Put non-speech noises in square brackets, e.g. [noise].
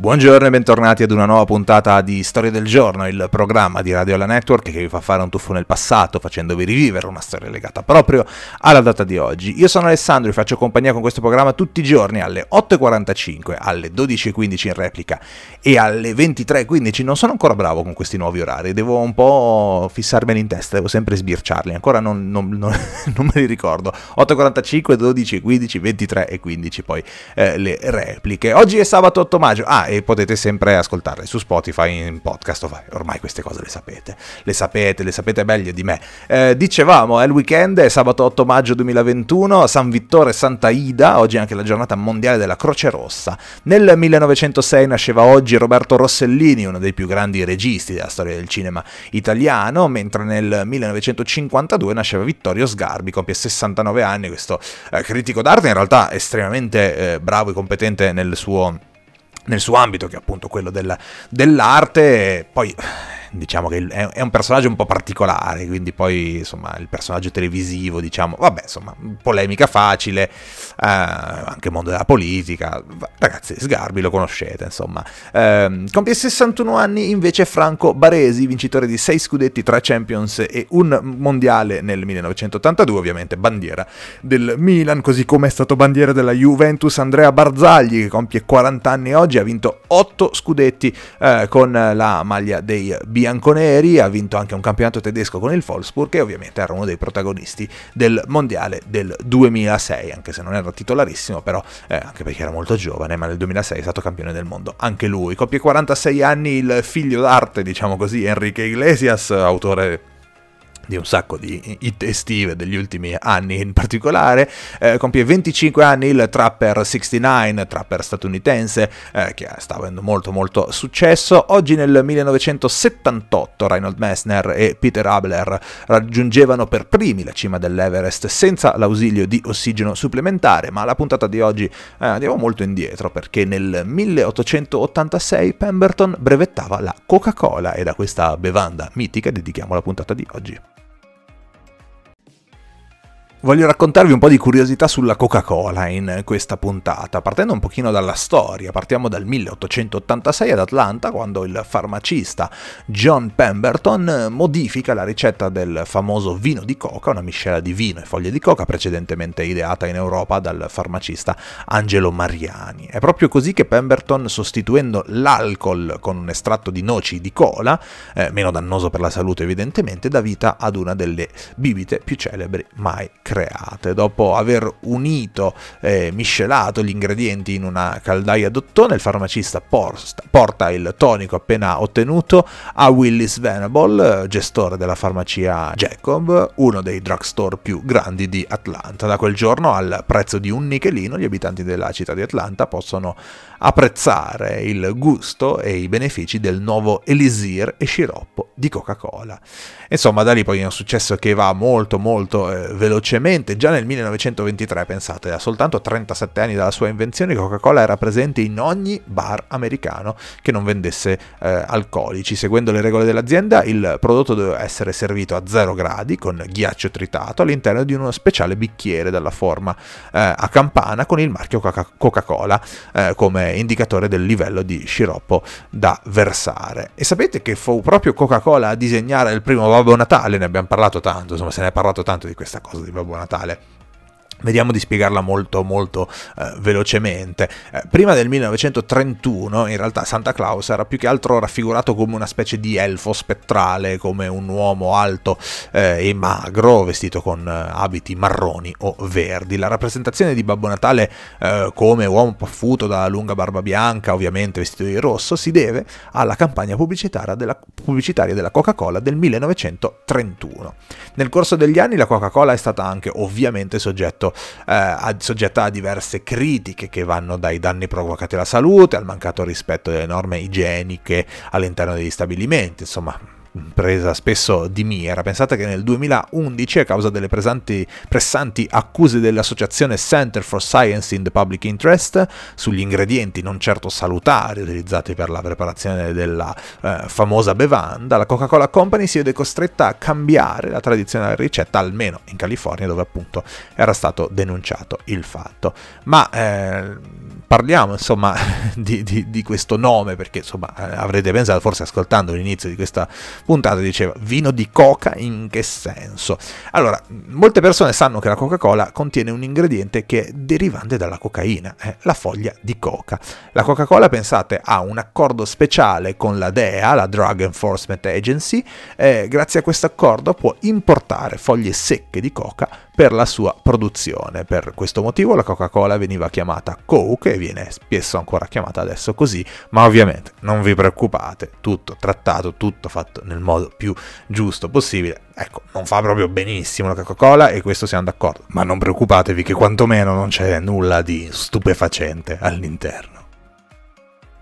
Buongiorno e bentornati ad una nuova puntata di Storia del Giorno, il programma di Radio La Network che vi fa fare un tuffo nel passato facendovi rivivere una storia legata proprio alla data di oggi. Io sono Alessandro e faccio compagnia con questo programma tutti i giorni alle 8.45, alle 12.15 in replica e alle 23.15. Non sono ancora bravo con questi nuovi orari, devo un po' fissarmeli in testa, devo sempre sbirciarli, ancora non, non, non, [laughs] non me li ricordo. 8.45, 12.15, 23 e 15 poi eh, le repliche. Oggi è sabato 8 maggio. Ah, e potete sempre ascoltarle su Spotify in podcast. Ormai queste cose le sapete, le sapete, le sapete meglio di me. Eh, dicevamo, è il weekend, è sabato 8 maggio 2021, San Vittore Santa Ida, oggi è anche la giornata mondiale della Croce Rossa. Nel 1906 nasceva oggi Roberto Rossellini, uno dei più grandi registi della storia del cinema italiano, mentre nel 1952 nasceva Vittorio Sgarbi, compie 69 anni, questo eh, critico d'arte in realtà estremamente eh, bravo e competente nel suo nel suo ambito, che è appunto quello del, dell'arte, poi diciamo che è un personaggio un po' particolare, quindi poi insomma il personaggio televisivo, diciamo, vabbè insomma, polemica facile, eh, anche mondo della politica, ragazzi Sgarbi lo conoscete insomma. Eh, compie 61 anni invece Franco Baresi, vincitore di 6 scudetti, 3 Champions e un mondiale nel 1982, ovviamente bandiera del Milan, così come è stato bandiera della Juventus Andrea Barzagli che compie 40 anni oggi, ha vinto 8 scudetti eh, con la maglia dei B bianconeri, ha vinto anche un campionato tedesco con il Wolfsburg e ovviamente era uno dei protagonisti del mondiale del 2006, anche se non era titolarissimo, però eh, anche perché era molto giovane, ma nel 2006 è stato campione del mondo anche lui. Compie 46 anni il figlio d'arte, diciamo così, Enrique Iglesias, autore di un sacco di hit estive degli ultimi anni in particolare, eh, compie 25 anni il Trapper 69, trapper statunitense eh, che sta avendo molto molto successo, oggi nel 1978 Reinhold Messner e Peter Abler raggiungevano per primi la cima dell'Everest senza l'ausilio di ossigeno supplementare, ma la puntata di oggi eh, andiamo molto indietro perché nel 1886 Pemberton brevettava la Coca-Cola e da questa bevanda mitica dedichiamo la puntata di oggi. Voglio raccontarvi un po' di curiosità sulla Coca-Cola in questa puntata, partendo un pochino dalla storia. Partiamo dal 1886 ad Atlanta, quando il farmacista John Pemberton modifica la ricetta del famoso vino di coca, una miscela di vino e foglie di coca precedentemente ideata in Europa dal farmacista Angelo Mariani. È proprio così che Pemberton, sostituendo l'alcol con un estratto di noci di cola, eh, meno dannoso per la salute evidentemente, dà vita ad una delle bibite più celebri mai create create. Dopo aver unito e miscelato gli ingredienti in una caldaia d'ottone, il farmacista porta, porta il tonico appena ottenuto a Willis Venable, gestore della farmacia Jacob, uno dei drugstore più grandi di Atlanta. Da quel giorno, al prezzo di un nichelino, gli abitanti della città di Atlanta possono apprezzare il gusto e i benefici del nuovo elisir e sciroppo di Coca-Cola. Insomma, da lì poi è un successo che va molto molto eh, velocemente. Già nel 1923, pensate, a soltanto 37 anni dalla sua invenzione, Coca-Cola era presente in ogni bar americano che non vendesse eh, alcolici. Seguendo le regole dell'azienda, il prodotto doveva essere servito a 0 gradi con ghiaccio tritato all'interno di uno speciale bicchiere dalla forma eh, a campana con il marchio Coca-Cola eh, come indicatore del livello di sciroppo da versare. E sapete che fu proprio Coca-Cola a disegnare il primo Babbo Natale, ne abbiamo parlato tanto, insomma se ne è parlato tanto di questa cosa di Babbo Natale Vediamo di spiegarla molto molto eh, velocemente. Eh, prima del 1931 in realtà Santa Claus era più che altro raffigurato come una specie di elfo spettrale, come un uomo alto eh, e magro vestito con eh, abiti marroni o verdi. La rappresentazione di Babbo Natale eh, come uomo paffuto da lunga barba bianca, ovviamente vestito di rosso, si deve alla campagna pubblicitaria della, pubblicitaria della Coca-Cola del 1931. Nel corso degli anni la Coca-Cola è stata anche ovviamente soggetto eh, soggetta a diverse critiche che vanno dai danni provocati alla salute al mancato rispetto delle norme igieniche all'interno degli stabilimenti, insomma presa spesso di mira. Pensate che nel 2011, a causa delle pressanti, pressanti accuse dell'associazione Center for Science in the Public Interest sugli ingredienti non certo salutari utilizzati per la preparazione della eh, famosa bevanda, la Coca-Cola Company si vede costretta a cambiare la tradizionale ricetta, almeno in California, dove appunto era stato denunciato il fatto. Ma eh, parliamo insomma [laughs] di, di, di, questo nome perché insomma eh, avrete pensato forse ascoltando l'inizio di questa puntata diceva vino di coca in che senso? Allora molte persone sanno che la coca cola contiene un ingrediente che è derivante dalla cocaina eh, la foglia di coca. La coca cola pensate ha un accordo speciale con la DEA la Drug Enforcement Agency eh, grazie a questo accordo può importare foglie secche di coca per la sua produzione. Per questo motivo la Coca-Cola veniva chiamata Coke e viene spesso ancora chiamata adesso così, ma ovviamente non vi preoccupate, tutto trattato, tutto fatto nel modo più giusto possibile. Ecco, non fa proprio benissimo la Coca-Cola e questo siamo d'accordo, ma non preoccupatevi che quantomeno non c'è nulla di stupefacente all'interno.